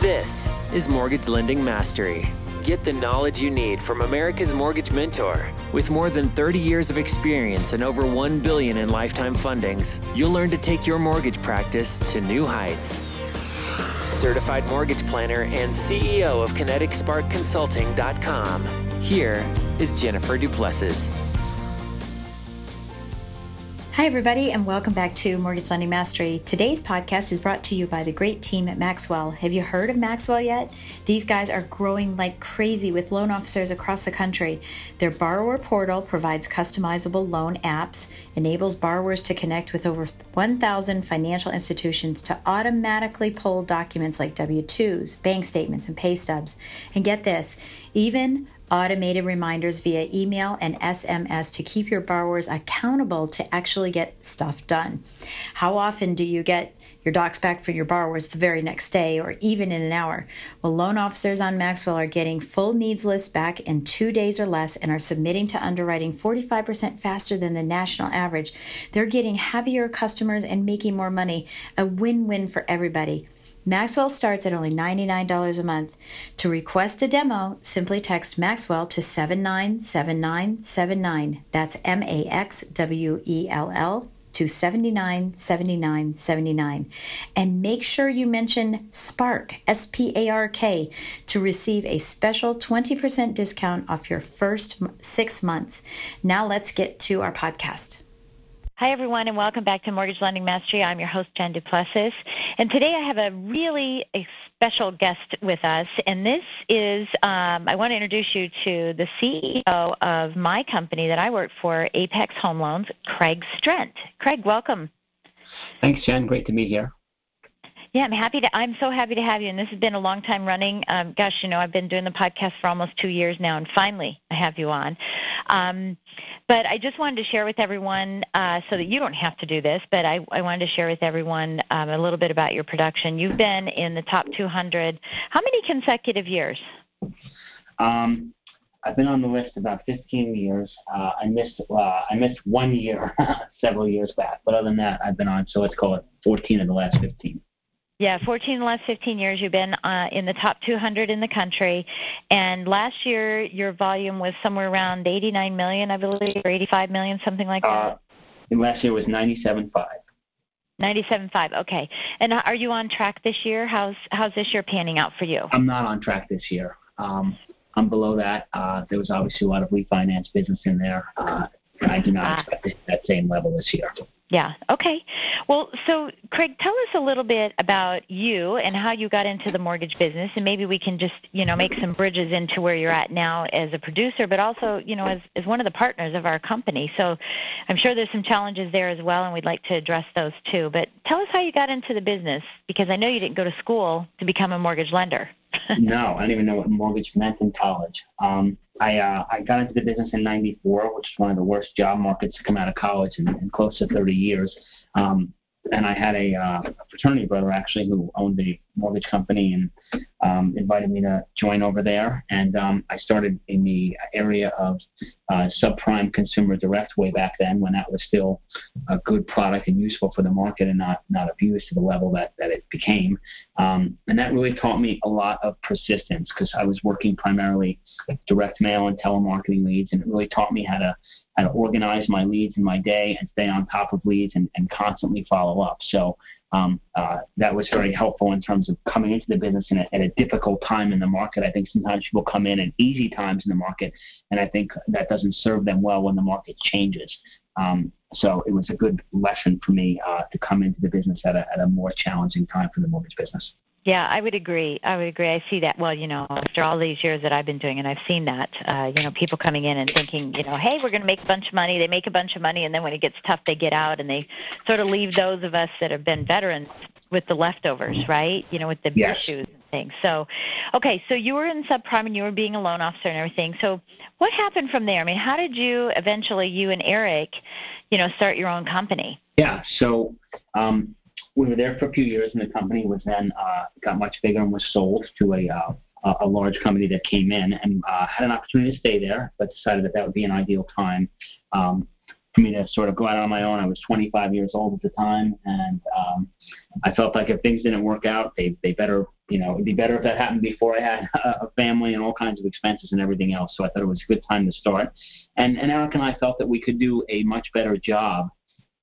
This is Mortgage Lending Mastery. Get the knowledge you need from America's Mortgage Mentor. With more than 30 years of experience and over 1 billion in lifetime fundings, you'll learn to take your mortgage practice to new heights. Certified mortgage planner and CEO of KineticSparkConsulting.com. Here is Jennifer Du Plessis. Hi, everybody, and welcome back to Mortgage Lending Mastery. Today's podcast is brought to you by the great team at Maxwell. Have you heard of Maxwell yet? These guys are growing like crazy with loan officers across the country. Their borrower portal provides customizable loan apps, enables borrowers to connect with over 1,000 financial institutions to automatically pull documents like W 2s, bank statements, and pay stubs. And get this, even automated reminders via email and SMS to keep your borrowers accountable to actually get stuff done. How often do you get your docs back for your borrowers the very next day or even in an hour? Well, loan officers on Maxwell are getting full needs lists back in two days or less and are submitting to underwriting 45% faster than the national average. They're getting happier customers and making more money, a win win for everybody. Maxwell starts at only $99 a month. To request a demo, simply text Maxwell to 797979. That's M A X W E L L to 797979 and make sure you mention Spark S P A R K to receive a special 20% discount off your first 6 months. Now let's get to our podcast. Hi, everyone, and welcome back to Mortgage Lending Mastery. I'm your host, Jen Du Plessis. And today I have a really special guest with us. And this is, um, I want to introduce you to the CEO of my company that I work for, Apex Home Loans, Craig Strent. Craig, welcome. Thanks, Jen. Great to meet here. Yeah, I'm happy to. I'm so happy to have you. And this has been a long time running. Um, gosh, you know, I've been doing the podcast for almost two years now, and finally I have you on. Um, but I just wanted to share with everyone, uh, so that you don't have to do this, but I, I wanted to share with everyone um, a little bit about your production. You've been in the top 200. How many consecutive years? Um, I've been on the list about 15 years. Uh, I missed uh, I missed one year several years back, but other than that, I've been on. So let's call it 14 of the last 15. Yeah, 14 of the last 15 years you've been uh, in the top 200 in the country, and last year your volume was somewhere around 89 million, I believe, or 85 million, something like uh, that. last year was 97.5. 97.5. Okay. And are you on track this year? How's how's this year panning out for you? I'm not on track this year. Um, I'm below that. Uh, there was obviously a lot of refinance business in there. Uh, I do not ah. expect that same level this year. Yeah. Okay. Well, so Craig, tell us a little bit about you and how you got into the mortgage business, and maybe we can just you know make some bridges into where you're at now as a producer, but also you know as as one of the partners of our company. So I'm sure there's some challenges there as well, and we'd like to address those too. But tell us how you got into the business because I know you didn't go to school to become a mortgage lender. no, I didn't even know what mortgage meant in college. Um, I uh, I got into the business in '94, which is one of the worst job markets to come out of college in, in close to 30 years. Um, and I had a, uh, fraternity brother actually who owned a mortgage company and um, invited me to join over there. And um, I started in the area of uh, subprime consumer direct way back then when that was still a good product and useful for the market and not, not abused to the level that, that it became. Um, and that really taught me a lot of persistence because I was working primarily direct mail and telemarketing leads, and it really taught me how to how to organize my leads in my day and stay on top of leads and, and constantly follow up. So um, uh, that was very helpful in terms of coming into the business a, at a difficult time in the market. I think sometimes people come in at easy times in the market, and I think that doesn't serve them well when the market changes. Um, so it was a good lesson for me uh, to come into the business at a, at a more challenging time for the mortgage business. Yeah, I would agree. I would agree. I see that. Well, you know, after all these years that I've been doing, and I've seen that. Uh, you know, people coming in and thinking, you know, hey, we're going to make a bunch of money. They make a bunch of money, and then when it gets tough, they get out, and they sort of leave those of us that have been veterans with the leftovers, right? You know, with the yes. issues and things. So, okay, so you were in subprime and you were being a loan officer and everything. So, what happened from there? I mean, how did you eventually, you and Eric, you know, start your own company? Yeah. So. Um, we were there for a few years, and the company was then uh, got much bigger and was sold to a uh, a large company that came in and uh, had an opportunity to stay there, but decided that that would be an ideal time um, for me to sort of go out on my own. I was 25 years old at the time, and um, I felt like if things didn't work out, they they better you know it'd be better if that happened before I had a family and all kinds of expenses and everything else. So I thought it was a good time to start. And and Eric and I felt that we could do a much better job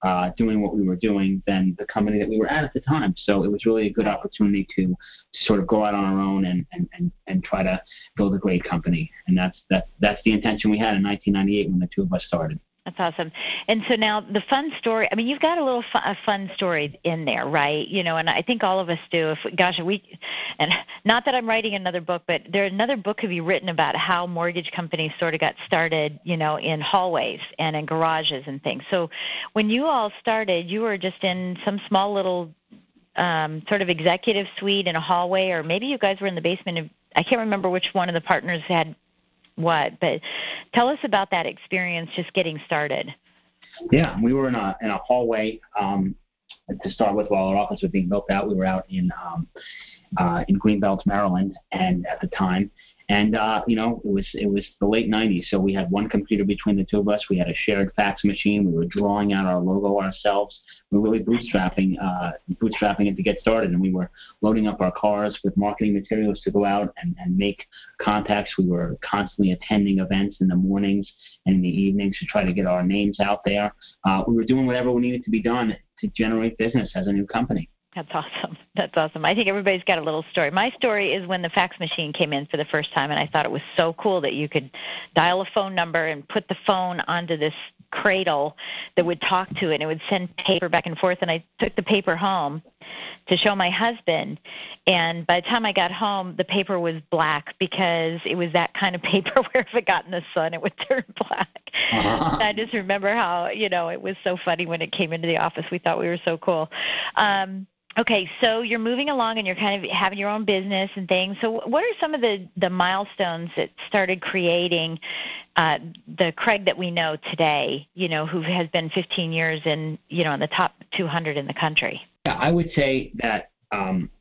uh, doing what we were doing than the company that we were at at the time. So it was really a good opportunity to, to sort of go out on our own and, and, and, and try to build a great company. And that's, that's, that's the intention we had in 1998 when the two of us started. That's awesome. And so now the fun story. I mean, you've got a little fun, a fun story in there, right? You know, and I think all of us do. If gosh, we, and not that I'm writing another book, but there another book could be written about how mortgage companies sort of got started, you know, in hallways and in garages and things. So when you all started, you were just in some small little um, sort of executive suite in a hallway, or maybe you guys were in the basement of. I can't remember which one of the partners had what. But tell us about that experience just getting started. Yeah, we were in a in a hallway um, to start with while our office was being built out. We were out in um, uh, in Greenbelt, Maryland, and at the time, and uh, you know, it was it was the late '90s, so we had one computer between the two of us. We had a shared fax machine. We were drawing out our logo ourselves. We were really bootstrapping uh, bootstrapping it to get started, and we were loading up our cars with marketing materials to go out and, and make contacts. We were constantly attending events in the mornings and in the evenings to try to get our names out there. Uh, we were doing whatever we needed to be done to generate business as a new company. That's awesome. That's awesome. I think everybody's got a little story. My story is when the fax machine came in for the first time, and I thought it was so cool that you could dial a phone number and put the phone onto this cradle that would talk to it, and it would send paper back and forth. And I took the paper home to show my husband, and by the time I got home, the paper was black because it was that kind of paper where if it got in the sun, it would turn black. Uh-huh. I just remember how you know it was so funny when it came into the office. We thought we were so cool. Um, Okay, so you're moving along and you're kind of having your own business and things. So, what are some of the, the milestones that started creating uh, the Craig that we know today? You know, who has been 15 years in you know in the top 200 in the country. Yeah, I would say that um,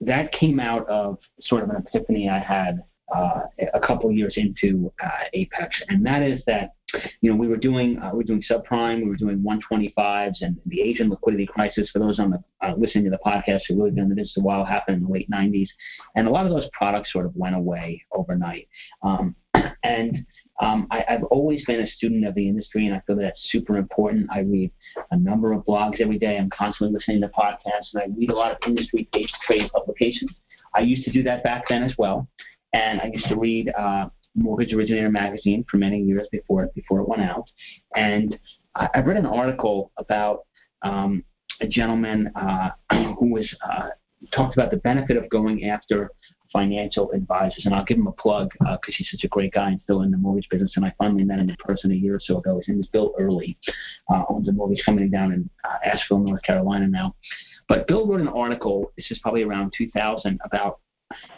that came out of sort of an epiphany I had uh, a couple years into uh, Apex, and that is that you know we were doing uh, we were doing subprime, we were doing 125s, and the Asian liquidity crisis. For those on the uh, listening to the podcast who really been in the business a while, happened in the late 90s, and a lot of those products sort of went away overnight. Um, and um, I, have always been a student of the industry, and I feel that that's super important. I read a number of blogs every day. I'm constantly listening to podcasts, and I read a lot of industry-based trade publications. I used to do that back then as well and I used to read uh, Mortgage Originator magazine for many years before before it went out. And I, I read an article about um, a gentleman uh, who was uh, talked about the benefit of going after financial advisors. And I'll give him a plug because uh, he's such a great guy and still in the mortgage business. And I finally met him in person a year or so ago. His name is Bill Early, uh, owns a mortgage company down in uh, Asheville, North Carolina now. But Bill wrote an article, this is probably around 2000, about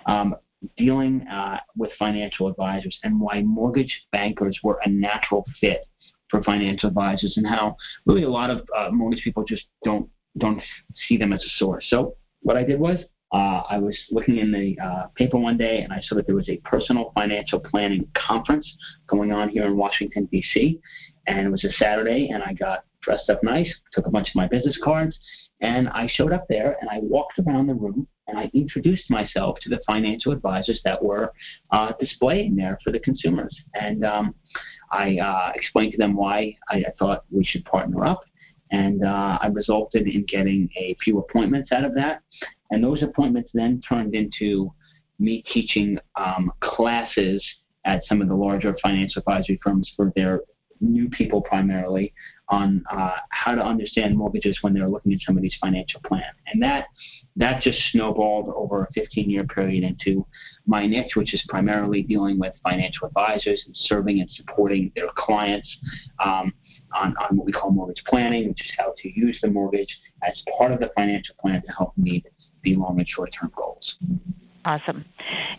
um, dealing uh, with financial advisors and why mortgage bankers were a natural fit for financial advisors and how really a lot of uh, mortgage people just don't don't see them as a source. So what I did was uh, I was looking in the uh, paper one day and I saw that there was a personal financial planning conference going on here in Washington D.C. and it was a Saturday and I got dressed up nice, took a bunch of my business cards, and I showed up there and I walked around the room and I introduced myself to the financial advisors that were uh, displaying there for the consumers. And um, I uh, explained to them why I, I, thought we should partner up. And uh, I resulted in getting a few appointments out of that. And those appointments then turned into me teaching um, classes at some of the larger financial advisory firms for their new people primarily on uh, how to understand mortgages when they're looking at somebody's financial plan. And that that just snowballed over a 15 year period into my niche, which is primarily dealing with financial advisors and serving and supporting their clients um, on, on what we call mortgage planning, which is how to use the mortgage as part of the financial plan to help meet the long and short term goals. Awesome.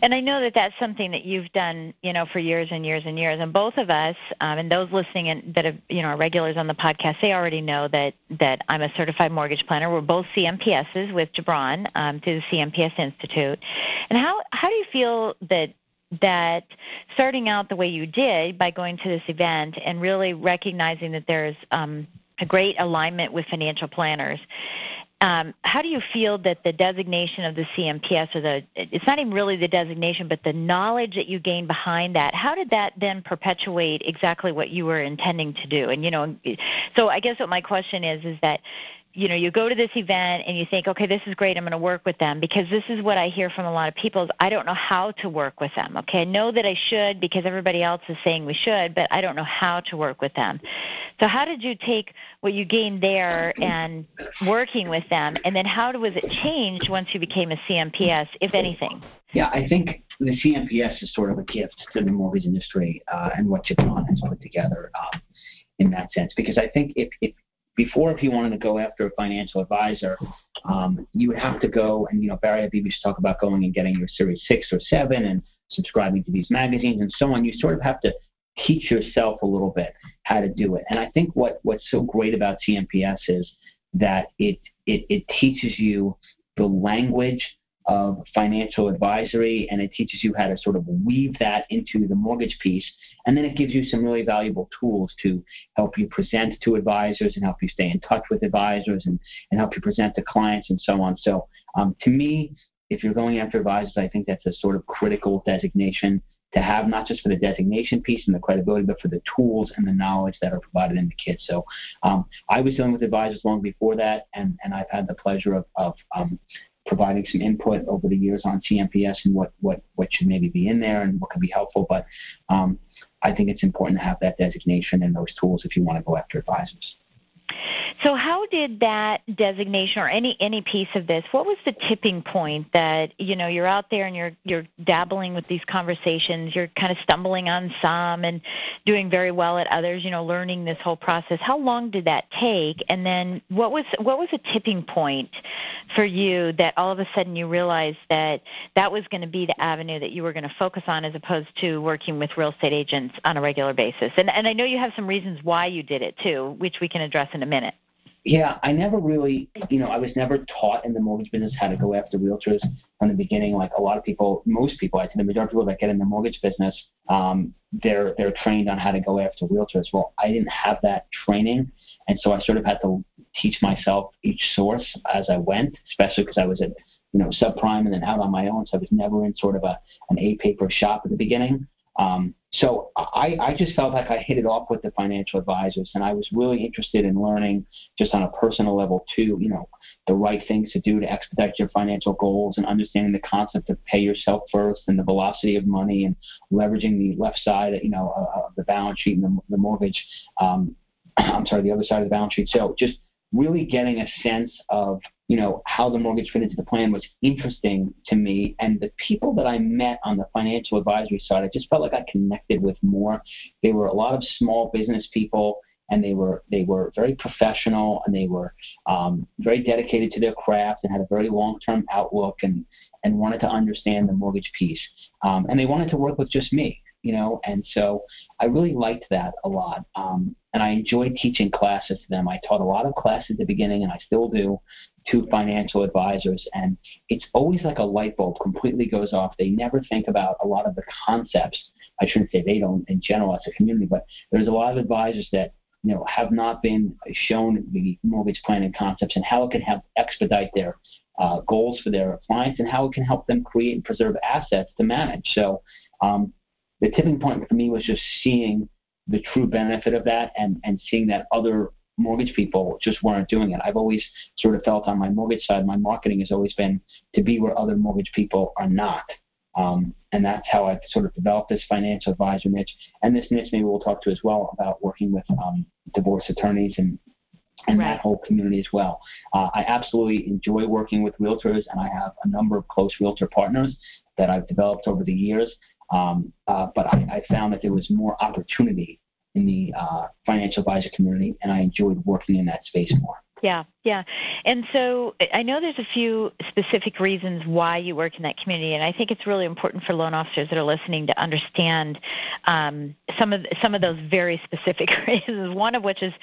And I know that that's something that you've done, you know, for years and years and years. And both of us, um, and those listening and that are, you know, are regulars on the podcast, they already know that that I'm a certified mortgage planner. We're both CMPSs with Jabron um, through the CMPS Institute. And how how do you feel that that starting out the way you did by going to this event and really recognizing that there's um, a great alignment with financial planners. Um, how do you feel that the designation of the CMPS, or the, it's not even really the designation, but the knowledge that you gain behind that, how did that then perpetuate exactly what you were intending to do? And, you know, so I guess what my question is, is that you know you go to this event and you think okay this is great i'm going to work with them. Because this is what i hear from a lot of people is i don't know how to work with them okay? I know that i should because everybody else is saying we should but i don't know how to work with them. So how did you take what you gained there and working with them? And then how was it changed once you became a cmps if anything? Yeah i think the cmps is sort of a gift to the mortgage industry uh, and what japan has put together um, in that sense. Because i think if, if before, if you wanted to go after a financial advisor, um, you would have to go and, you know, Barry Habib used to talk about going and getting your Series 6 or 7 and subscribing to these magazines and so on. You sort of have to teach yourself a little bit how to do it. And I think what, what's so great about CMPS is that it, it, it teaches you the language of financial advisory and it teaches you how to sort of weave that into the mortgage piece. And then it gives you some really valuable tools to help you present to advisors and help you stay in touch with advisors and, and help you present to clients and so on. So um, to me, if you're going after advisors, I think that's a sort of critical designation to have, not just for the designation piece and the credibility, but for the tools and the knowledge that are provided in the kit. So um, I was dealing with advisors long before that, and, and I've had the pleasure of, of um, providing some input over the years on CMPS and what, what, what should maybe be in there and what can be helpful. But um, I think it's important to have that designation and those tools if you want to go after advisors. So how did that designation or any any piece of this, what was the tipping point that, you know, you're out there and you're you're dabbling with these conversations, you're kind of stumbling on some and doing very well at others, you know, learning this whole process. How long did that take? And then what was what was a tipping point for you that all of a sudden you realized that that was going to be the avenue that you were going to focus on as opposed to working with real estate agents on a regular basis? And and I know you have some reasons why you did it too, which we can address in a minute. Yeah, I never really, you know, I was never taught in the mortgage business how to go after realtors from the beginning. Like a lot of people, most people, I think the majority of people that get in the mortgage business, um, they're they're trained on how to go after realtors. Well, I didn't have that training, and so I sort of had to teach myself each source as I went, especially because I was at you know subprime and then out on my own, so I was never in sort of a an A paper shop at the beginning. Um, so I, I just felt like I hit it off with the financial advisors, and I was really interested in learning just on a personal level too. You know, the right things to do to expedite your financial goals, and understanding the concept of pay yourself first, and the velocity of money, and leveraging the left side, you know, of the balance sheet and the, the mortgage. Um, I'm sorry, the other side of the balance sheet. So just really getting a sense of you know how the mortgage fit into the plan was interesting to me. And the people that i met on the financial advisory side i just felt like i connected with more. They were a lot of small business people and they were they were very professional and they were um, very dedicated to their craft and had a very long term outlook and and wanted to understand the mortgage piece. Um, and they wanted to work with just me you know, and so I really liked that a lot. Um, and I enjoyed teaching classes to them. I taught a lot of classes at the beginning, and I still do, to financial advisors. And it's always like a light bulb completely goes off. They never think about a lot of the concepts. I shouldn't say they don't in general as a community, but there's a lot of advisors that you know have not been shown the mortgage planning concepts and how it can help expedite their uh, goals for their clients and how it can help them create and preserve assets to manage. So um, the tipping point for me was just seeing the true benefit of that and, and seeing that other mortgage people just weren't doing it. I've always sort of felt on my mortgage side, my marketing has always been to be where other mortgage people are not. Um, and that's how I've sort of developed this financial advisor niche. And this niche maybe we'll talk to as well about working with um, divorce attorneys and and right. that whole community as well. Uh, I absolutely enjoy working with realtors, and I have a number of close realtor partners that I've developed over the years. Um, uh, but I, I, found that there was more opportunity in the uh, financial advisor community, and I enjoyed working in that space more. Yeah, yeah. And so I know there's a few specific reasons why you work in that community, and I think it's really important for loan officers that are listening to understand um, some of some of those very specific reasons. One of which is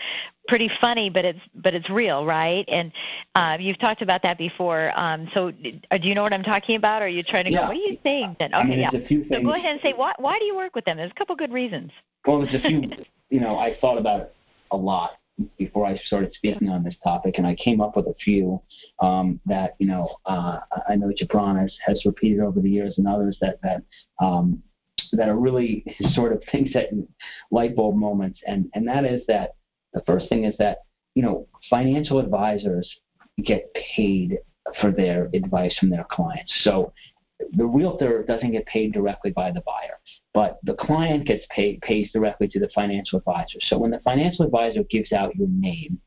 pretty funny, but it's but it's real, right? And uh, you've talked about that before. Um, so uh, do you know what I'm talking about? Or are you trying to yeah. go? What are you saying? Then okay, I mean, yeah. So go ahead and say why why do you work with them? There's a couple good reasons. Well, there's a few. you know, I thought about it a lot before I started speaking on this topic, and I came up with a few um, that you know uh, I know Jabron has, has repeated over the years, and others that that um, that are really sort of things that light bulb moments, and and that is that the first thing is that you know financial advisors get paid for their advice from their clients. So the realtor doesn't get paid directly by the buyer, but the client gets paid pays directly to the financial advisor. So when the financial advisor gives out your name,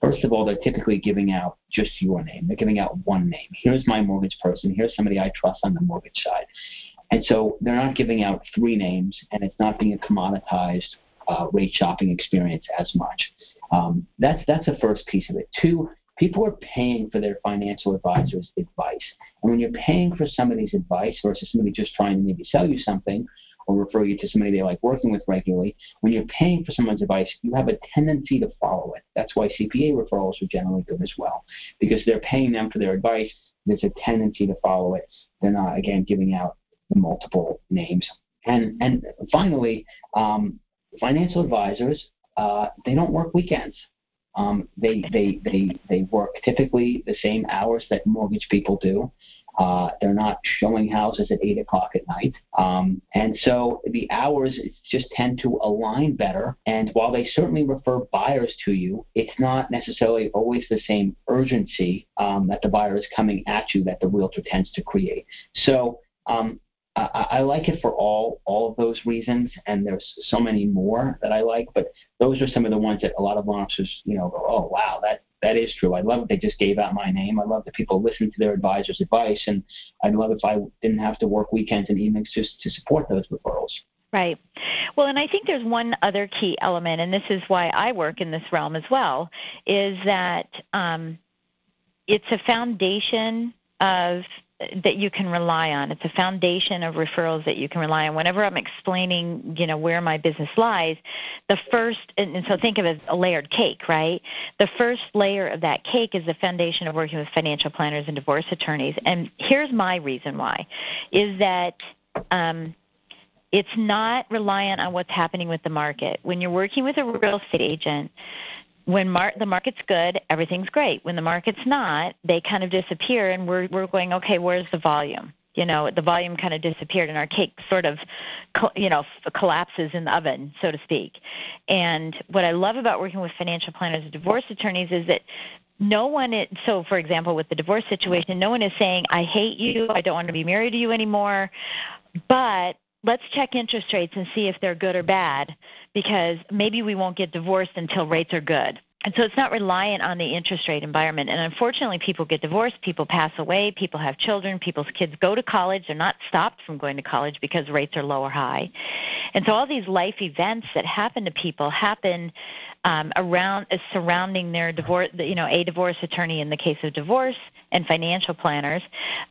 first of all, they're typically giving out just your name. They're giving out one name. Here's my mortgage person. Here's somebody I trust on the mortgage side. And so they're not giving out three names, and it's not being a commoditized uh, rate shopping experience as much. Um, that's that's the first piece of it. Two, people are paying for their financial advisor's advice. And when you're paying for somebody's advice versus somebody just trying to maybe sell you something or refer you to somebody they like working with regularly, when you're paying for someone's advice, you have a tendency to follow it. That's why CPA referrals are generally good as well, because they're paying them for their advice. There's a tendency to follow it. They're not, again, giving out multiple names. And, and finally, um, financial advisors, uh, they don't work weekends. Um, they, they, they, they work typically the same hours that mortgage people do. Uh, they're not showing houses at 8 o'clock at night. Um, and so the hours just tend to align better. And while they certainly refer buyers to you, it's not necessarily always the same urgency um, that the buyer is coming at you that the realtor tends to create. So um, I, I, like it for all all of those reasons, and there's so many more that I like. But those are some of the ones that a lot of officers, you know, go, "Oh, wow, that that is true." I love that they just gave out my name. I love that people listen to their advisor's advice, and I'd love if I didn't have to work weekends and evenings just to support those referrals. Right. Well, and I think there's one other key element, and this is why I work in this realm as well, is that um, it's a foundation of that you can rely on. It's a foundation of referrals that you can rely on. Whenever I'm explaining, you know, where my business lies, the first, and, and so think of it as a layered cake, right? The first layer of that cake is the foundation of working with financial planners and divorce attorneys. And here's my reason why, is that um, it's not reliant on what's happening with the market. When you're working with a real estate agent, when mar- the market's good, everything's great. When the market's not, they kind of disappear, and we're we're going, okay, where's the volume? You know, the volume kind of disappeared, and our cake sort of, you know, collapses in the oven, so to speak. And what I love about working with financial planners and divorce attorneys is that no one is, so for example with the divorce situation no one is saying i hate you i don't want to be married to you anymore but let's check interest rates and see if they're good or bad because maybe we won't get divorced until rates are good. And so it's not reliant on the interest rate environment. And unfortunately, people get divorced, people pass away, people have children, people's kids go to college. They're not stopped from going to college because rates are low or high. And so all these life events that happen to people happen um, around uh, surrounding their divorce, you know, a divorce attorney in the case of divorce and financial planners,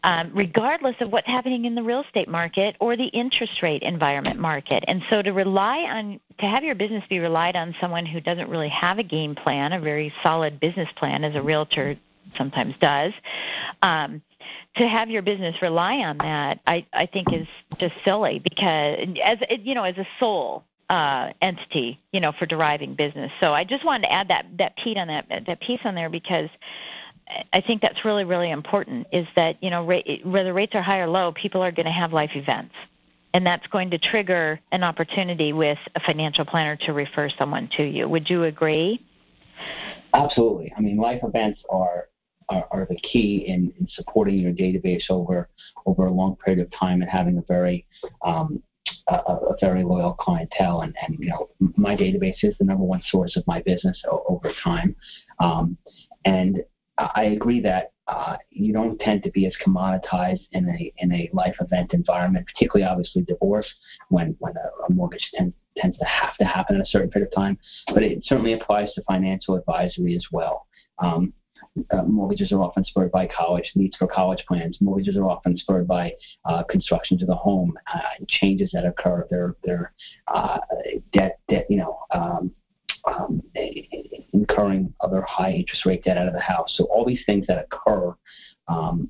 um, regardless of what's happening in the real estate market or the interest rate environment market. And so to rely on to have your business be relied on someone who doesn't really have a game plan, a very solid business plan, as a realtor sometimes does. Um, to have your business rely on that, I, I think is just silly because as you know, as a sole uh, entity, you know, for deriving business. So I just wanted to add that that piece on that that piece on there because I think that's really really important. Is that you know rate, whether rates are high or low, people are going to have life events, and that's going to trigger an opportunity with a financial planner to refer someone to you. Would you agree? Absolutely. I mean, life events are are, are the key in, in supporting your database over over a long period of time and having a very um, a, a, very loyal clientele, and, and you know my database is the number one source of my business over time. Um, and I agree that uh, you don't tend to be as commoditized in a in a life event environment, particularly obviously divorce, when when a, a mortgage tends tends to have to happen in a certain period of time. But it certainly applies to financial advisory as well. Um, uh, mortgages are often spurred by college needs for college plans. Mortgages are often spurred by uh, construction to the home, uh, changes that occur. They're, they're uh, debt, debt, you know, um, um, incurring other high interest rate debt out of the house. So all these things that occur um,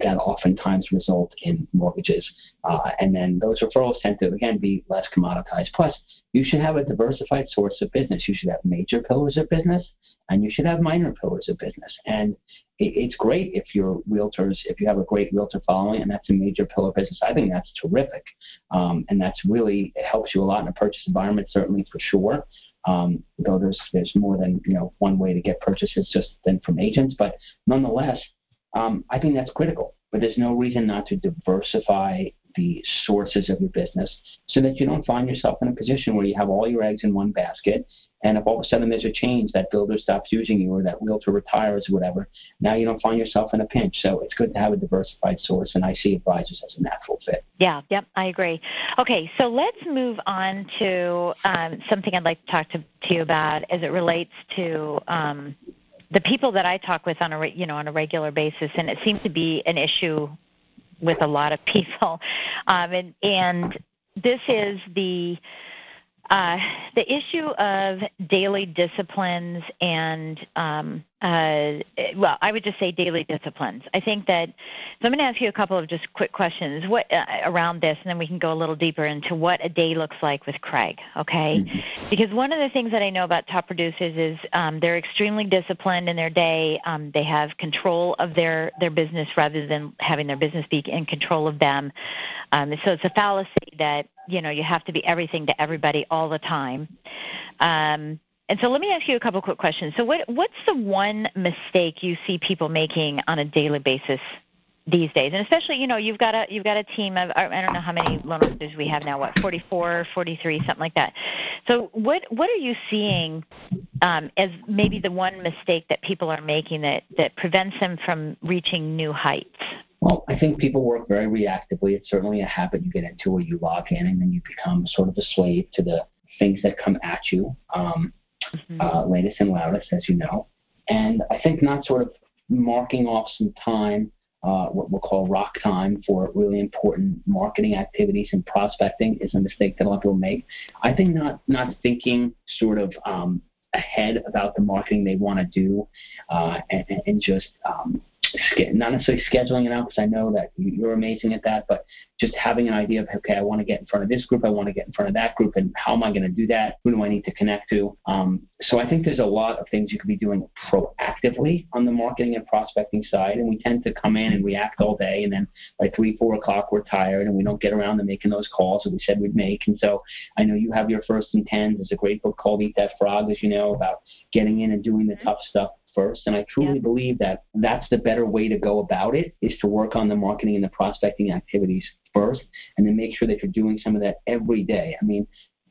that oftentimes result in mortgages. Uh, and then those referrals tend to, again, be less commoditized. Plus, you should have a diversified source of business. You should have major pillars of business and you should have minor pillars of business. And it, it's great if your realtors, if you have a great realtor following and that's a major pillar business. I think that's terrific. Um, and that's really, it helps you a lot in a purchase environment, certainly for sure. Um, though there's there's more than you know one way to get purchases just than from agents, but nonetheless, um, I think that's critical. But there's no reason not to diversify the sources of your business so that you don't find yourself in a position where you have all your eggs in one basket. And if all of a sudden there's a change, that builder stops using you or that realtor retires or whatever, now you don't find yourself in a pinch. So it's good to have a diversified source, and I see advisors as a natural fit. Yeah, yep, I agree. Okay, so let's move on to um, something I'd like to talk to, to you about as it relates to um, the people that I talk with on a you know on a regular basis, and it seems to be an issue with a lot of people, um, and and this is the uh, the issue of daily disciplines and um, uh, well, I would just say daily disciplines. I think that so I'm going to ask you a couple of just quick questions what, uh, around this, and then we can go a little deeper into what a day looks like with Craig. Okay, mm-hmm. because one of the things that I know about top producers is um, they're extremely disciplined in their day. Um, they have control of their their business rather than having their business be in control of them. Um, so it's a fallacy that you know you have to be everything to everybody all the time. Um, and so let me ask you a couple quick questions. So what what's the one mistake you see people making on a daily basis these days? And especially, you know, you've got a you've got a team of I don't know how many loan officers we have now, what 44, 43, something like that. So what what are you seeing um, as maybe the one mistake that people are making that that prevents them from reaching new heights? Well, I think people work very reactively. It's certainly a habit you get into where you log in and then you become sort of a slave to the things that come at you. Um, mm-hmm. uh, latest and loudest, as you know. And I think not sort of marking off some time, uh, what we'll call rock time for really important marketing activities and prospecting is a mistake that a lot of people make. I think not not thinking sort of um, ahead about the marketing they want to do uh, and, and, just um, not necessarily scheduling it out because I know that you're amazing at that, but just having an idea of okay, I want to get in front of this group, I want to get in front of that group, and how am I going to do that? Who do I need to connect to? Um, so I think there's a lot of things you could be doing proactively on the marketing and prospecting side, and we tend to come in and react all day, and then by three, four o'clock we're tired, and we don't get around to making those calls that we said we'd make. And so I know you have your first and tens. There's a great book called Eat That Frog, as you know, about getting in and doing the tough stuff first. And I truly yeah. believe that that's the better way to go about it is to work on the marketing and the prospecting activities first and then make sure that you're doing some of that every day. I mean,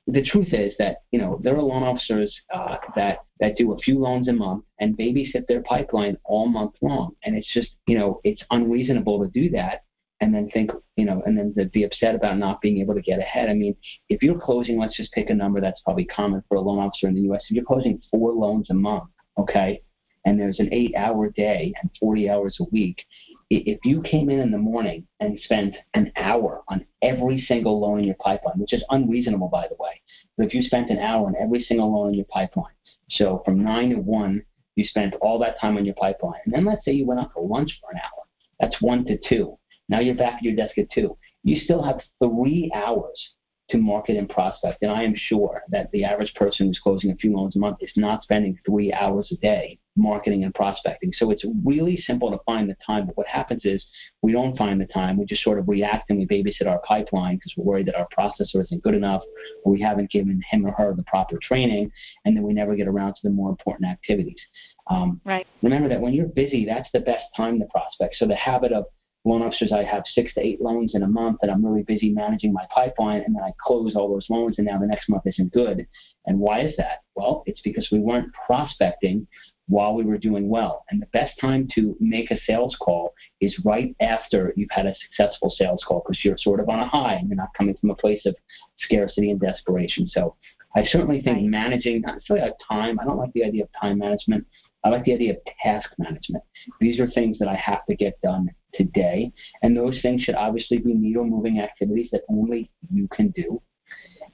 the truth is that you know there are loan officers uh, that that do a few loans a month and babysit their pipeline all month long, and it's just you know it's unreasonable to do that and then think you know and then to be upset about not being able to get ahead. I mean, if you're closing, let's just pick a number that's probably common for a loan officer in the U.S. If you're closing four loans a month, okay, and there's an eight hour day and 40 hours a week, if you came in in the morning and spent an hour on every single loan in your pipeline, which is unreasonable, by the way, but if you spent an hour on every single loan in your pipeline, so from 9 to 1, you spent all that time on your pipeline, and then let's say you went out for lunch for an hour, that's 1 to 2. Now you're back at your desk at 2. You still have three hours to market and prospect. And I am sure that the average person who's closing a few loans a month is not spending three hours a day marketing and prospecting. So it's really simple to find the time. But what happens is we don't find the time. We just sort of react and we babysit our pipeline because we're worried that our processor isn't good enough or we haven't given him or her the proper training. And then we never get around to the more important activities. Um, right. Remember that when you're busy, that's the best time to prospect. So the habit of loan officers, I have six to eight loans in a month, and I'm really busy managing my pipeline, and then I close all those loans, and now the next month isn't good. And why is that? Well, it's because we weren't prospecting while we were doing well. And the best time to make a sales call is right after you've had a successful sales call because you're sort of on a high and you're not coming from a place of scarcity and desperation. So I certainly think managing, not necessarily time, I don't like the idea of time management I like the idea of task management. These are things that I have to get done today, and those things should obviously be needle moving activities that only you can do.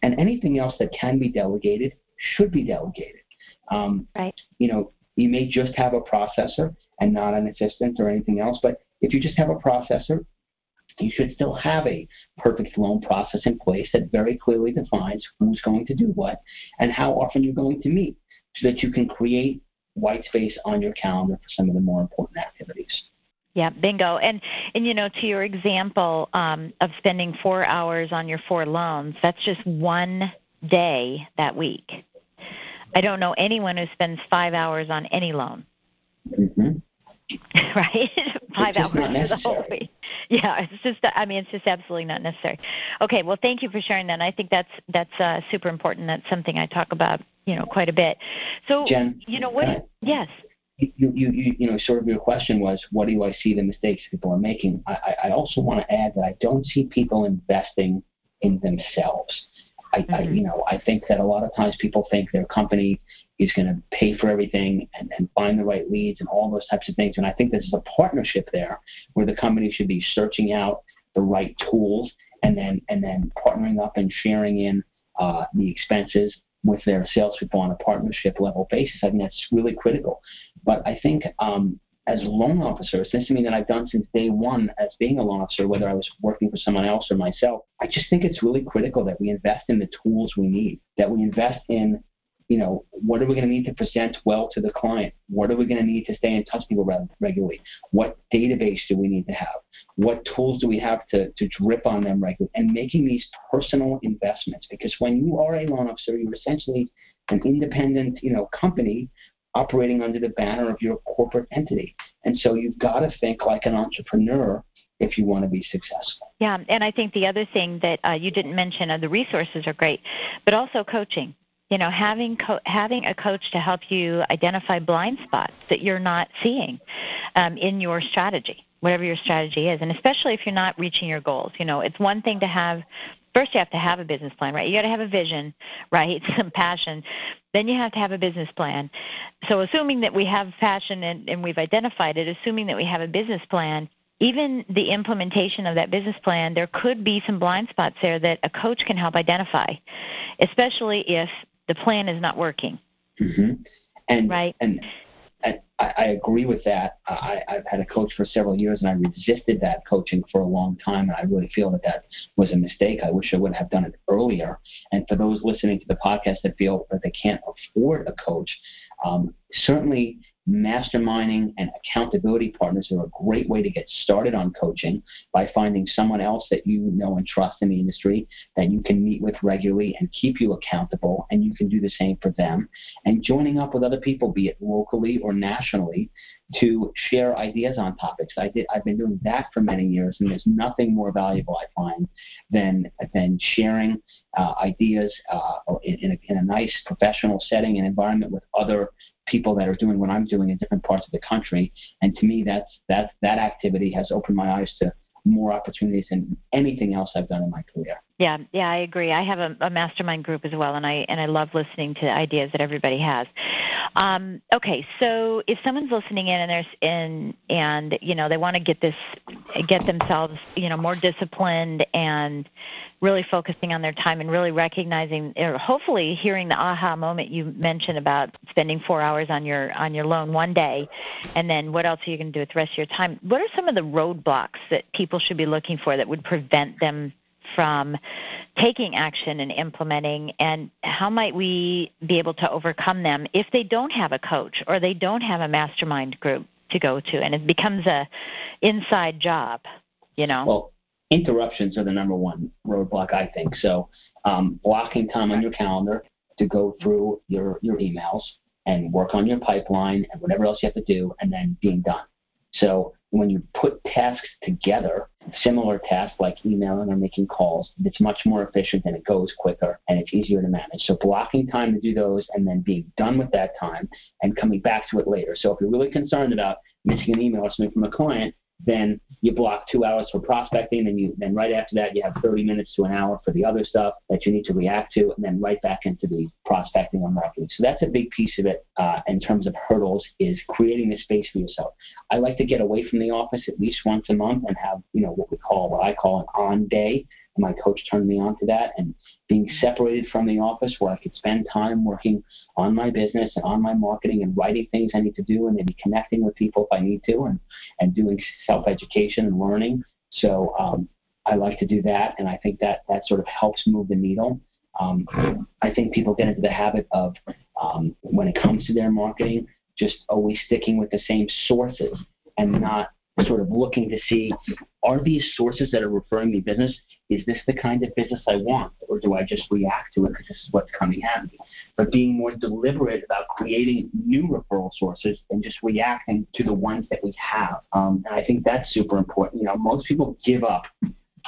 And anything else that can be delegated should be delegated. Um, right. You know, you may just have a processor and not an assistant or anything else, but if you just have a processor, you should still have a perfect loan process in place that very clearly defines who's going to do what and how often you're going to meet so that you can create white space on your calendar for some of the more important activities. Yeah, bingo. And and you know, to your example um, of spending four hours on your four loans, that's just one day that week. I don't know anyone who spends five hours on any loan. Mm-hmm. right? Five hours for the whole week. Yeah, it's just. I mean, it's just absolutely not necessary. Okay, well, thank you for sharing that. I think that's that's uh, super important. That's something I talk about, you know, quite a bit. So, Jen, you know what? Uh, yes. You, you, you, you know, sort of your question was, what do I see the mistakes people are making? I, I also want to add that I don't see people investing in themselves. I, mm-hmm. I, you know, I think that a lot of times people think their company is going to pay for everything and, and find the right leads and all those types of things. And I think there's a partnership there where the company should be searching out the right tools and then and then partnering up and sharing in uh, the expenses with their salespeople on a partnership level basis. I think that's really critical. But I think um, as a loan officers, this is something that I've done since day one as being a loan officer, whether I was working for someone else or myself. I just think it's really critical that we invest in the tools we need, that we invest in you know, what are we going to need to present well to the client? What are we going to need to stay in touch with people regularly? What database do we need to have? What tools do we have to, to drip on them regularly? And making these personal investments because when you are a loan officer, you're essentially an independent, you know, company operating under the banner of your corporate entity. And so you've got to think like an entrepreneur if you want to be successful. Yeah, and I think the other thing that uh, you didn't mention, uh, the resources are great, but also coaching you know having co- having a coach to help you identify blind spots that you're not seeing um, in your strategy whatever your strategy is and especially if you're not reaching your goals you know it's one thing to have first you have to have a business plan right you got to have a vision right some passion then you have to have a business plan so assuming that we have passion and, and we've identified it assuming that we have a business plan even the implementation of that business plan, there could be some blind spots there that a coach can help identify, especially if the plan is not working. Mm-hmm. And right. And, and I, I, agree with that. I, I've had a coach for several years, and I resisted that coaching for a long time. And I really feel that that was a mistake. I wish I would have done it earlier. And for those listening to the podcast that feel that they can't afford a coach, um, certainly masterminding and accountability partners are a great way to get started on coaching by finding someone else that you know and trust in the industry that you can meet with regularly and keep you accountable and you can do the same for them. And joining up with other people be it locally or nationally to share ideas on topics i did i've been doing that for many years and there's nothing more valuable i find than than sharing uh, ideas uh, in, in, a, in a nice professional setting and environment with other people that are doing what I'm doing in different parts of the country. And to me, that's that that activity has opened my eyes to more opportunities than anything else I've done in my career. Yeah, yeah, I agree. I have a, a mastermind group as well, and I and I love listening to ideas that everybody has. Um, okay, so if someone's listening in and there's in and you know they want to get this, get themselves you know more disciplined and really focusing on their time and really recognizing, or hopefully hearing the aha moment you mentioned about spending four hours on your on your loan one day, and then what else are you going to do with the rest of your time? What are some of the roadblocks that people should be looking for that would prevent them from taking action and implementing and how might we be able to overcome them if they don't have a coach or they don't have a mastermind group to go to and it becomes a inside job you know? Well interruptions are the number one roadblock i think. So um, blocking time on your calendar to go through your, your emails and work on your pipeline and whatever else you have to do and then being done so when you put tasks together, similar tasks like emailing or making calls, it's much more efficient and it goes quicker and it's easier to manage. So blocking time to do those and then being done with that time and coming back to it later. So if you're really concerned about missing an email or something from a client, then you block two hours for prospecting, and you then right after that you have 30 minutes to an hour for the other stuff that you need to react to, and then right back into the prospecting and marketing. So that's a big piece of it uh, in terms of hurdles is creating the space for yourself. I like to get away from the office at least once a month and have you know what we call what I call an on day my coach turned me on to that and being separated from the office where I could spend time working on my business and on my marketing and writing things I need to do and maybe connecting with people if I need to and, and doing self-education and learning. So um, I like to do that and I think that that sort of helps move the needle. Um, I think people get into the habit of um, when it comes to their marketing, just always sticking with the same sources and not sort of looking to see are these sources that are referring me business, is this the kind of business I want? Or do I just react to it because this is what's coming at me? But being more deliberate about creating new referral sources and just reacting to the ones that we have. Um, and I think that's super important. You know, most people give up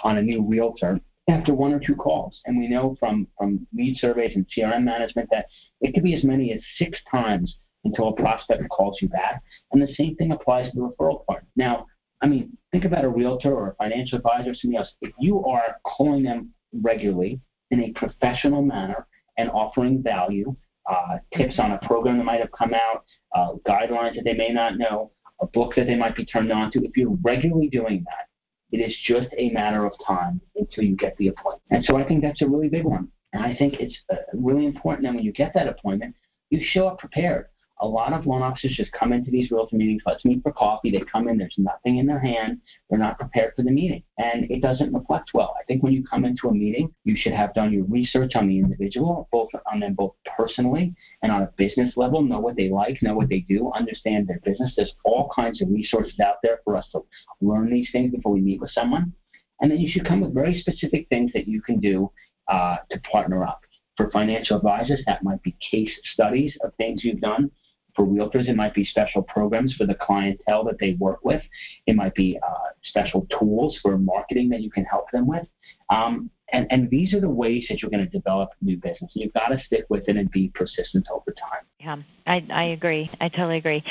on a new realtor after one or two calls. And we know from, from lead surveys and CRM management that it could be as many as six times until a prospect calls you back. And the same thing applies to the referral part. Now, I mean, think about a realtor or a financial advisor or something else. If you are calling them regularly in a professional manner and offering value, uh, tips on a program that might have come out, uh, guidelines that they may not know, a book that they might be turned on to, if you're regularly doing that, it is just a matter of time until you get the appointment. And so I think that's a really big one. And I think it's uh, really important that when you get that appointment, you show up prepared a lot of loan officers just come into these realtor meetings, let's meet for coffee. They come in, there's nothing in their hand. They're not prepared for the meeting. And it doesn't reflect well. I think when you come into a meeting, you should have done your research on the individual, both on them both personally and on a business level, know what they like, know what they do, understand their business. There's all kinds of resources out there for us to learn these things before we meet with someone. And then you should come with very specific things that you can do uh, to partner up. For financial advisors, that might be case studies of things you've done for realtors, it might be special programs for the clientele that they work with. It might be uh, special tools for marketing that you can help them with. Um, and, and these are the ways that you're going to develop new business. You've got to stick with it and be persistent over time. Yeah, I, I agree. I totally agree.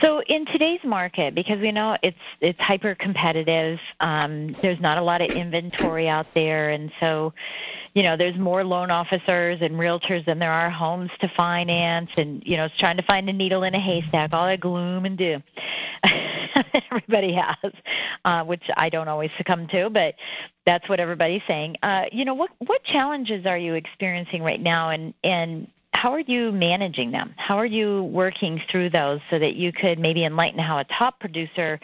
So in today's market, because we know it's it's hyper competitive, um, there's not a lot of inventory out there, and so, you know, there's more loan officers and realtors than there are homes to finance, and you know, it's trying to find a needle in a haystack, all that gloom and doom. Everybody has, uh, which I don't always succumb to, but that's what everybody's saying. Uh, you know, what what challenges are you experiencing right now, and and how are you managing them? How are you working through those so that you could maybe enlighten how a top producer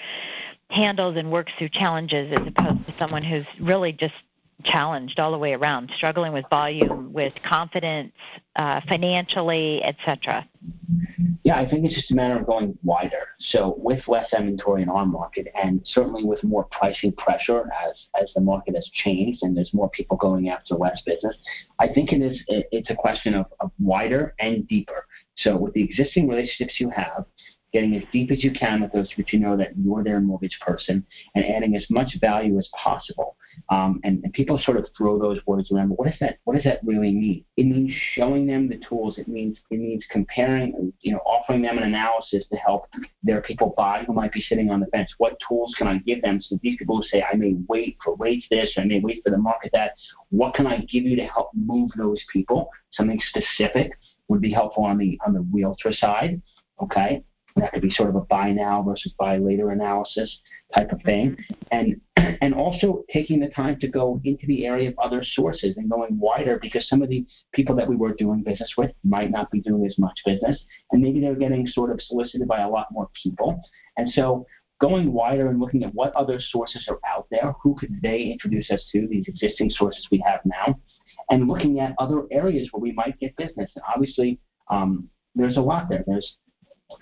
handles and works through challenges as opposed to someone who's really just challenged all the way around, struggling with volume, with confidence, uh, financially, etc. Yeah, I think it's just a matter of going wider. So with less inventory in our market, and certainly with more pricing pressure as as the market has changed, and there's more people going after less business, I think it is it's a question of, of wider and deeper. So with the existing relationships you have, getting as deep as you can with those which you know that you're their mortgage person, and adding as much value as possible. Um, and, and, people sort of throw those words around. But what does that what does that really mean? It means showing them the tools. It means it means comparing, you know, offering them an analysis to help their people buy who might be sitting on the fence. What tools can I give them so these people who say I may wait for rates this, I may wait for the market that. What can I give you to help move those people? Something specific would be helpful on the on the realtor side. Okay, that could be sort of a buy now versus buy later analysis type of thing. And and also taking the time to go into the area of other sources and going wider because some of the people that we were doing business with might not be doing as much business and maybe they're getting sort of solicited by a lot more people. And so going wider and looking at what other sources are out there, who could they introduce us to, these existing sources we have now, and looking at other areas where we might get business. And obviously, um, there's a lot there. There's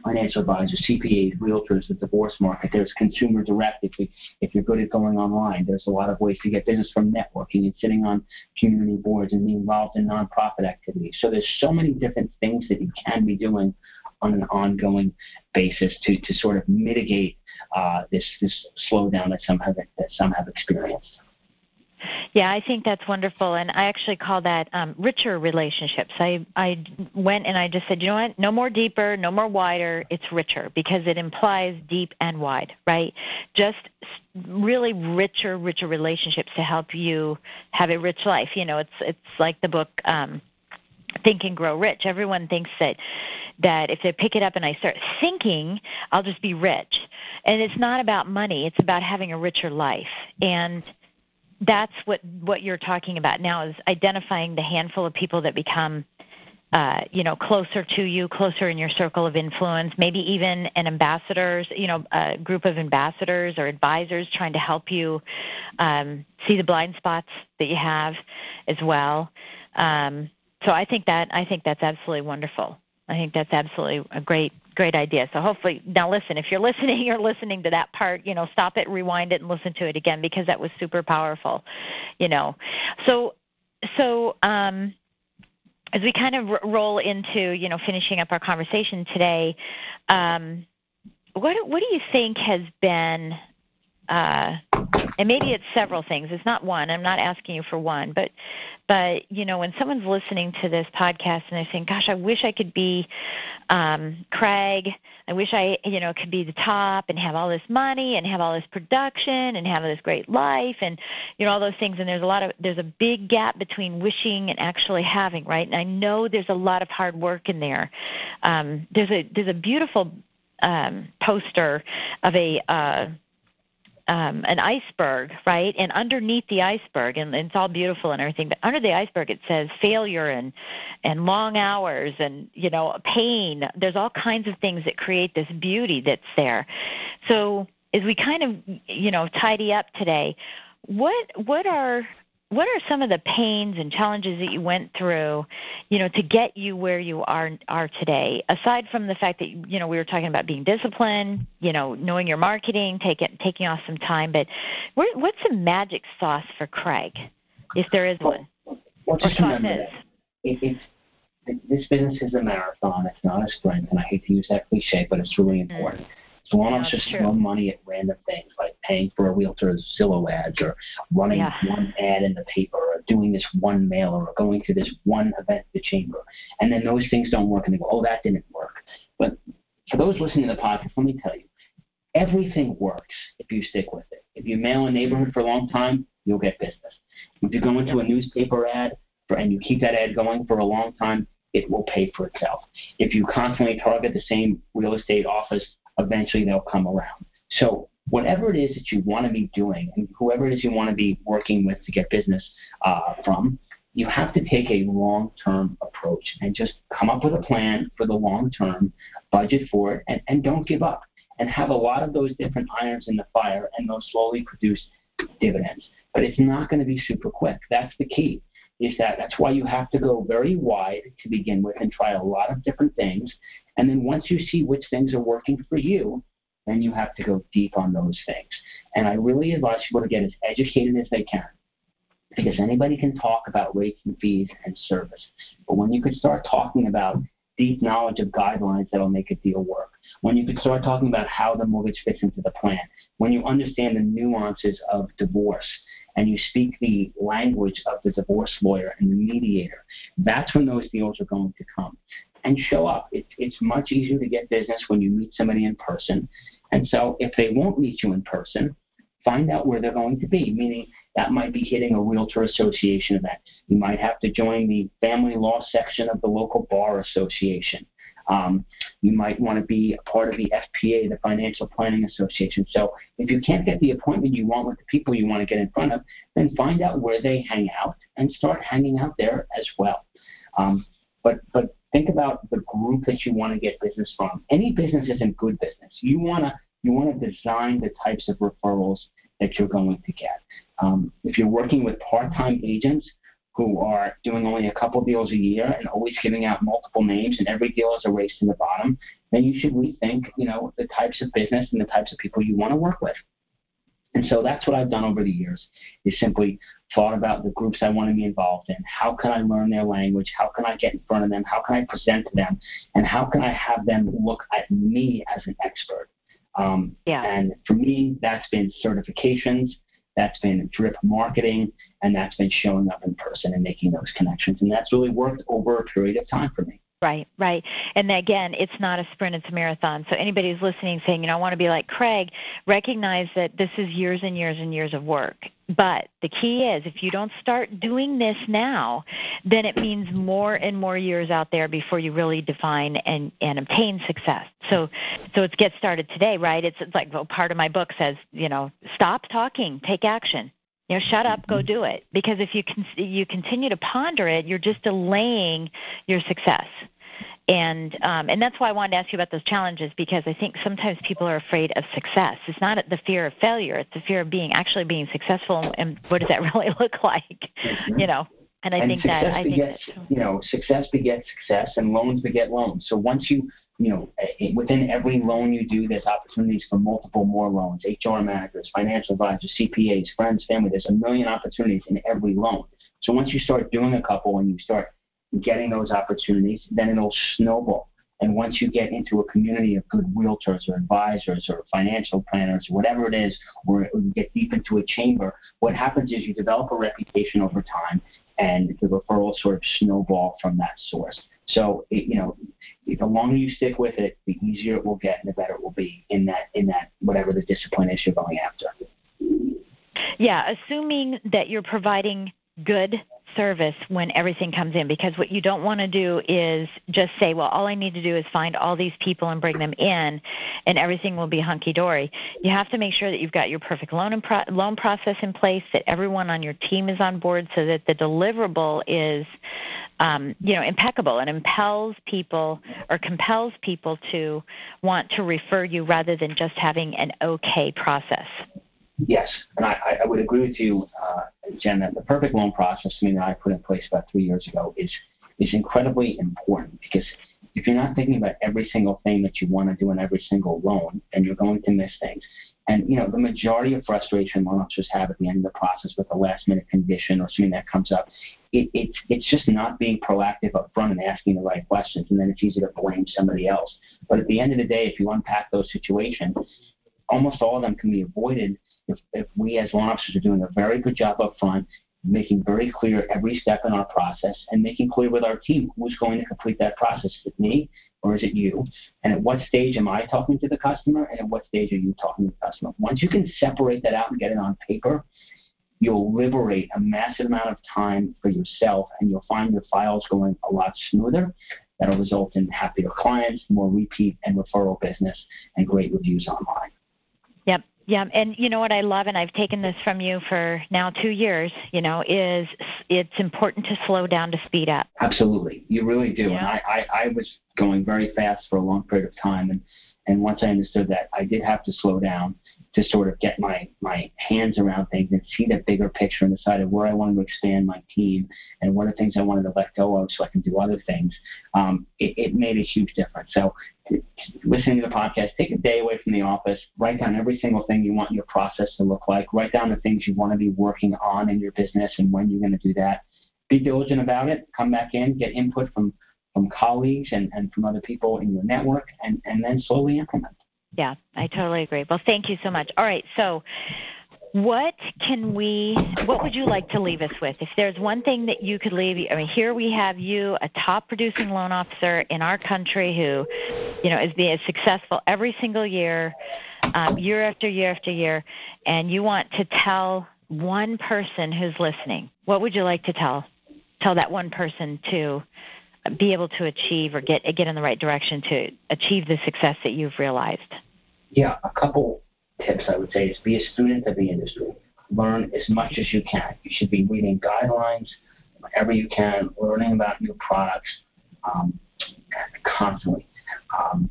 financial advisors, CPAs, realtors, the divorce market. There's consumer direct if, we, if you're good at going online. There's a lot of ways to get business from networking and sitting on community boards and being involved in nonprofit activities. So there's so many different things that you can be doing on an ongoing basis to, to sort of mitigate uh, this this slowdown that some have that some have experienced. Yeah, I think that's wonderful, and I actually call that um, richer relationships. I I went and I just said, you know what? No more deeper, no more wider. It's richer because it implies deep and wide, right? Just really richer, richer relationships to help you have a rich life. You know, it's it's like the book. Um, think and grow rich everyone thinks that that if they pick it up and i start thinking i'll just be rich and it's not about money it's about having a richer life and that's what what you're talking about now is identifying the handful of people that become uh, you know closer to you closer in your circle of influence maybe even an ambassadors you know a group of ambassadors or advisors trying to help you um, see the blind spots that you have as well. Um, so i think that i think that's absolutely wonderful. I think that's absolutely a great great idea. So hopefully, now listen, if you're listening, you're listening to that part, you know, stop it, rewind it, and listen to it again because that was super powerful, you know. So, so, um, as we kind of roll into, you know, finishing up our conversation today, um, what, what do you think has been uh, and maybe it's several things. It's not one. I'm not asking you for one, but but you know, when someone's listening to this podcast and they're saying, "Gosh, I wish I could be um, Craig. I wish I, you know, could be the top and have all this money and have all this production and have this great life and you know all those things." And there's a lot of there's a big gap between wishing and actually having, right? And I know there's a lot of hard work in there. Um, there's a there's a beautiful um, poster of a uh, um, an iceberg, right? And underneath the iceberg, and, and it's all beautiful and everything, but under the iceberg it says failure and and long hours and you know pain. There's all kinds of things that create this beauty that's there. So as we kind of you know tidy up today, what what are what are some of the pains and challenges that you went through, you know, to get you where you are are today? Aside from the fact that you know we were talking about being disciplined, you know, knowing your marketing, taking taking off some time, but what's the magic sauce for Craig, if there is one? Well, just remember, is? It, it's this business is a marathon. It's not a sprint, and I hate to use that cliche, but it's really important. Mm. So why not just throw money at random things like paying for a realtor's Zillow ads or running yeah. one ad in the paper or doing this one mailer or going to this one event at the chamber. And then those things don't work and they go, oh, that didn't work. But for those listening to the podcast, let me tell you, everything works if you stick with it. If you mail a neighborhood for a long time, you'll get business. If you go into a newspaper ad for, and you keep that ad going for a long time, it will pay for itself. If you constantly target the same real estate office eventually they'll come around. So whatever it is that you want to be doing and whoever it is you want to be working with to get business uh, from, you have to take a long-term approach and just come up with a plan for the long term, budget for it, and, and don't give up. And have a lot of those different irons in the fire, and they'll slowly produce dividends. But it's not going to be super quick. That's the key. Is that that's why you have to go very wide to begin with and try a lot of different things and then once you see which things are working for you, then you have to go deep on those things. And I really advise people to get as educated as they can. Because anybody can talk about rates and fees and service. But when you could start talking about deep knowledge of guidelines that'll make a deal work, when you could start talking about how the mortgage fits into the plan, when you understand the nuances of divorce and you speak the language of the divorce lawyer and the mediator, that's when those deals are going to come and show up. It, it's much easier to get business when you meet somebody in person. And so if they won't meet you in person, find out where they're going to be, meaning that might be hitting a realtor association event. You might have to join the family law section of the local bar association. Um, you might want to be a part of the FPA, the Financial Planning Association. So if you can't get the appointment you want with the people you want to get in front of, then find out where they hang out and start hanging out there as well. Um, but but think about the group that you want to get business from. Any business isn't good business. You want to you want to design the types of referrals that you're going to get. Um, if you're working with part-time agents who are doing only a couple deals a year and always giving out multiple names and every deal is a race to the bottom, then you should rethink, you know, the types of business and the types of people you want to work with. And so that's what I've done over the years is simply thought about the groups I want to be involved in. How can I learn their language? How can I get in front of them? How can I present to them? And how can I have them look at me as an expert? Um, yeah. And for me, that's been certifications. that's been drip marketing, and that's been showing up in person and making those connections. And that's really worked over a period of time for me. Right, right. And again, it's not a sprint, it's a marathon. So anybody who's listening saying, you know, I want to be like Craig, recognize that this is years and years and years of work. But the key is if you don't start doing this now, then it means more and more years out there before you really define and, and obtain success. So so it's get started today, right? It's, it's like well, part of my book says, you know, stop talking, take action. You know, shut up, go do it. Because if you con- you continue to ponder it, you're just delaying your success and um, and that's why I wanted to ask you about those challenges because I think sometimes people are afraid of success. It's not the fear of failure; it's the fear of being actually being successful. And what does that really look like? Mm-hmm. You know. And I and think that I begets, think that, you know success begets success, and loans beget loans. So once you you know within every loan you do, there's opportunities for multiple more loans. HR managers, financial advisors, CPAs, friends, family. There's a million opportunities in every loan. So once you start doing a couple and you start getting those opportunities, then it'll snowball. And once you get into a community of good realtors or advisors or financial planners, whatever it is, or you get deep into a chamber, what happens is you develop a reputation over time and the referrals sort of snowball from that source. So, it, you know, the longer you stick with it, the easier it will get and the better it will be in that, in that, whatever the discipline is you're going after. Yeah, assuming that you're providing good service when everything comes in because what you don't want to do is just say, well, all I need to do is find all these people and bring them in and everything will be hunky dory. You have to make sure that you've got your perfect loan, pro- loan process in place, that everyone on your team is on board so that the deliverable is, um, you know, impeccable and impels people or compels people to want to refer you rather than just having an okay process. Yes, and I, I would agree with you, uh, Jen, that the perfect loan process, something that I put in place about three years ago, is is incredibly important because if you're not thinking about every single thing that you want to do in every single loan, then you're going to miss things. And you know, the majority of frustration loan officers have at the end of the process with a last minute condition or something that comes up, it, it's it's just not being proactive up front and asking the right questions, and then it's easy to blame somebody else. But at the end of the day, if you unpack those situations, almost all of them can be avoided if, if we as loan officers are doing a very good job up front, making very clear every step in our process and making clear with our team who's going to complete that process. Is it me or is it you? And at what stage am I talking to the customer and at what stage are you talking to the customer? Once you can separate that out and get it on paper, you'll liberate a massive amount of time for yourself and you'll find your files going a lot smoother. That'll result in happier clients, more repeat and referral business, and great reviews online. Yeah, and you know what I love, and I've taken this from you for now two years. You know, is it's important to slow down to speed up. Absolutely, you really do. Yeah. And I, I, I was going very fast for a long period of time, and and once I understood that, I did have to slow down to sort of get my, my hands around things and see the bigger picture and decide where I wanted to expand my team and what are things I wanted to let go of so I can do other things. Um, it, it made a huge difference. So listening to the podcast, take a day away from the office, write down every single thing you want your process to look like, write down the things you want to be working on in your business and when you're going to do that. Be diligent about it, come back in, get input from, from colleagues and, and from other people in your network, and, and then slowly implement. Yeah, I totally agree. Well, thank you so much. All right, so what can we what would you like to leave us with if there's one thing that you could leave i mean here we have you a top producing loan officer in our country who you know is being successful every single year um, year after year after year and you want to tell one person who's listening what would you like to tell tell that one person to be able to achieve or get get in the right direction to achieve the success that you've realized? Yeah, a couple tips I would say is be a student of the industry. Learn as much as you can. You should be reading guidelines whenever you can, learning about new products um, constantly. Um,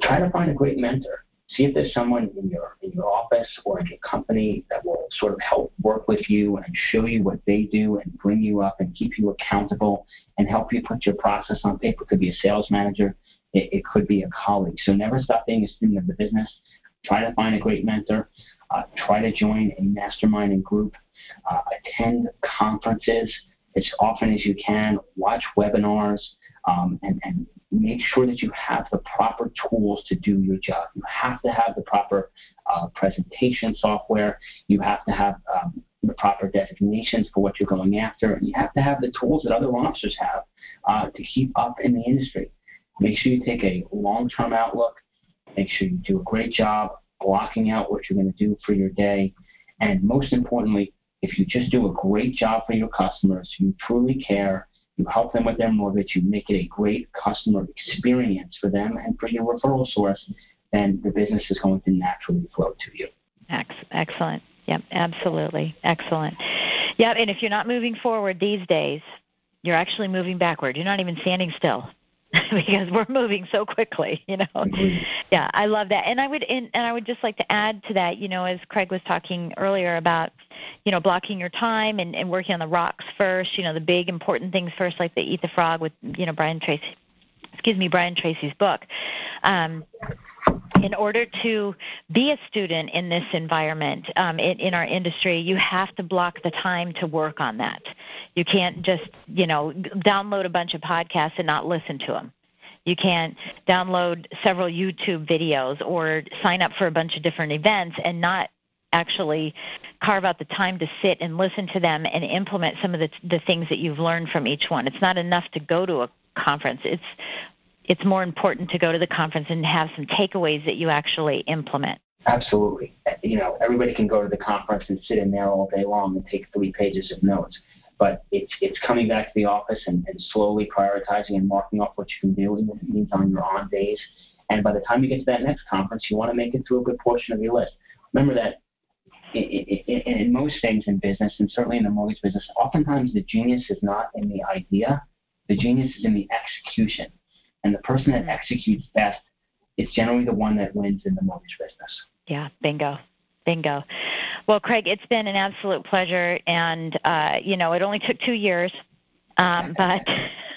try to find a great mentor see if there's someone in your in your office or in your company that will sort of help work with you and show you what they do and bring you up and keep you accountable and help you put your process on paper. It could be a sales manager, it, it could be a colleague. So never stop being a student of the business. Try to find a great mentor. Uh, try to join a mastermind and group. Uh, attend conferences as often as you can. Watch webinars um, and, and make sure that you have the proper tools to do your job. You have to have the proper uh, presentation software. You have to have um, the proper designations for what you're going after. And you have to have the tools that other officers have uh, to keep up in the industry. Make sure you take a long-term outlook. Make sure you do a great job blocking out what you're going to do for your day. And most importantly, if you just do a great job for your customers, you truly care, you help them with their mortgage, you make it a great customer experience for them and for your referral source, then the business is going to naturally flow to you. Excellent. Yep, absolutely. Excellent. Yep, and if you're not moving forward these days, you're actually moving backward. You're not even standing still. because we're moving so quickly, you know. Mm-hmm. Yeah, I love that. And I would and, and I would just like to add to that, you know, as Craig was talking earlier about, you know, blocking your time and, and working on the rocks first, you know, the big important things first, like the Eat the Frog with, you know, Brian Tracy excuse me, Brian Tracy's book. Um, in order to be a student in this environment um, in, in, our industry, you have to block the time to work on that. You can't just, you know, download a bunch of podcasts and not listen to them. You can't download several YouTube videos or sign up for a bunch of different events and not actually carve out the time to sit and listen to them and implement some of the, the things that you've learned from each one. It's not enough to go to a conference. It's it's more important to go to the conference and have some takeaways that you actually implement. Absolutely. You know, everybody can go to the conference and sit in there all day long and take three pages of notes. But it's it's coming back to the office and, and slowly prioritizing and marking off what you can do what it means on your on days. And by the time you get to that next conference, you want to make it through a good portion of your list. Remember that in, in, in most things in business, and certainly in the mortgage business, oftentimes the genius is not in the idea, the genius is in the execution. And the person that executes best is generally the one that wins in the mortgage business. Yeah, bingo. Bingo. Well, Craig, it's been an absolute pleasure. And, uh, you know, it only took two years, um, but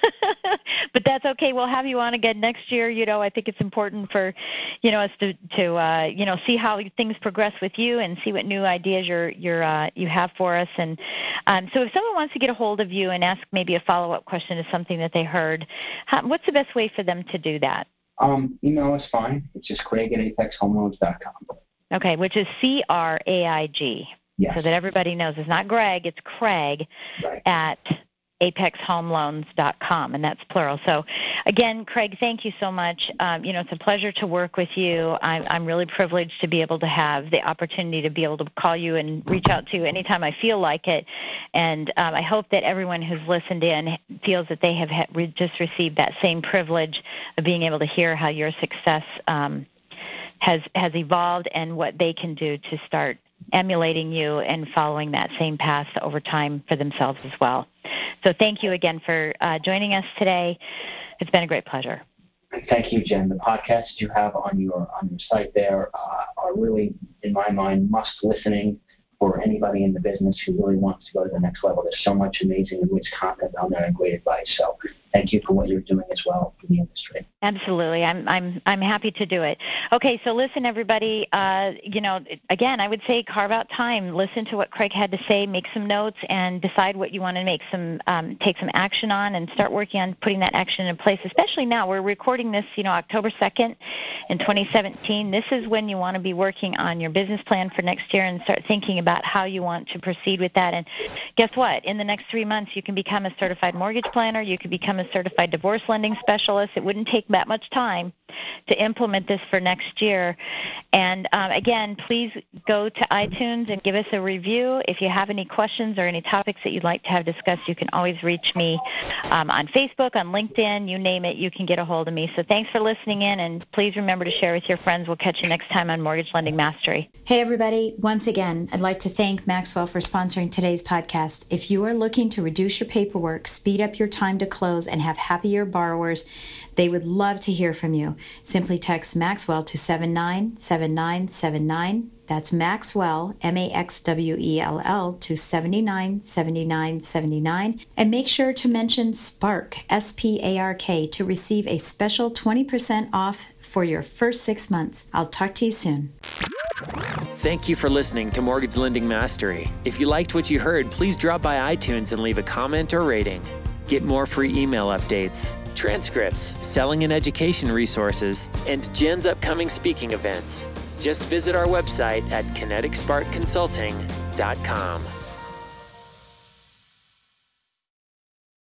but that's okay. We'll have you on again next year. You know, I think it's important for, you know, us to to uh, you know see how things progress with you and see what new ideas you're you're uh, you have for us. And um, so, if someone wants to get a hold of you and ask maybe a follow up question to something that they heard, how, what's the best way for them to do that? Um, email is fine. It's just Craig at apexhomeloans.com. Okay, which is C R A I G. Yes. So that everybody knows it's not Greg, it's Craig right. at apexhomeloans.com, and that's plural. So, again, Craig, thank you so much. Um, you know, it's a pleasure to work with you. I'm, I'm really privileged to be able to have the opportunity to be able to call you and reach out to you anytime I feel like it. And um, I hope that everyone who's listened in feels that they have ha- re- just received that same privilege of being able to hear how your success um, has has evolved and what they can do to start emulating you and following that same path over time for themselves as well. So thank you again for uh, joining us today. It's been a great pleasure. Thank you, Jen. The podcasts you have on your on your site there uh, are really, in my mind, must listening for anybody in the business who really wants to go to the next level. There's so much amazing and rich content on there and great advice. So thank you for what you're doing as well for the industry. Absolutely, I'm I'm I'm happy to do it. Okay, so listen, everybody. Uh, you know, again, I would say carve out time, listen to what Craig had to say, make some notes, and decide what you want to make some um, take some action on, and start working on putting that action in place. Especially now, we're recording this, you know, October second, in 2017. This is when you want to be working on your business plan for next year and start thinking about how you want to proceed with that. And guess what? In the next three months, you can become a certified mortgage planner. You can become a certified divorce lending specialist. It wouldn't take that much time to implement this for next year. And um, again, please go to iTunes and give us a review. If you have any questions or any topics that you'd like to have discussed, you can always reach me um, on Facebook, on LinkedIn, you name it, you can get a hold of me. So thanks for listening in, and please remember to share with your friends. We'll catch you next time on Mortgage Lending Mastery. Hey, everybody. Once again, I'd like to thank Maxwell for sponsoring today's podcast. If you are looking to reduce your paperwork, speed up your time to close, and have happier borrowers, they would love to hear from you. Simply text Maxwell to 797979. That's Maxwell, M A X W E L L, to 797979. And make sure to mention SPARK, S P A R K, to receive a special 20% off for your first six months. I'll talk to you soon. Thank you for listening to Mortgage Lending Mastery. If you liked what you heard, please drop by iTunes and leave a comment or rating. Get more free email updates, transcripts, selling and education resources, and Jen's upcoming speaking events. Just visit our website at kineticsparkconsulting.com.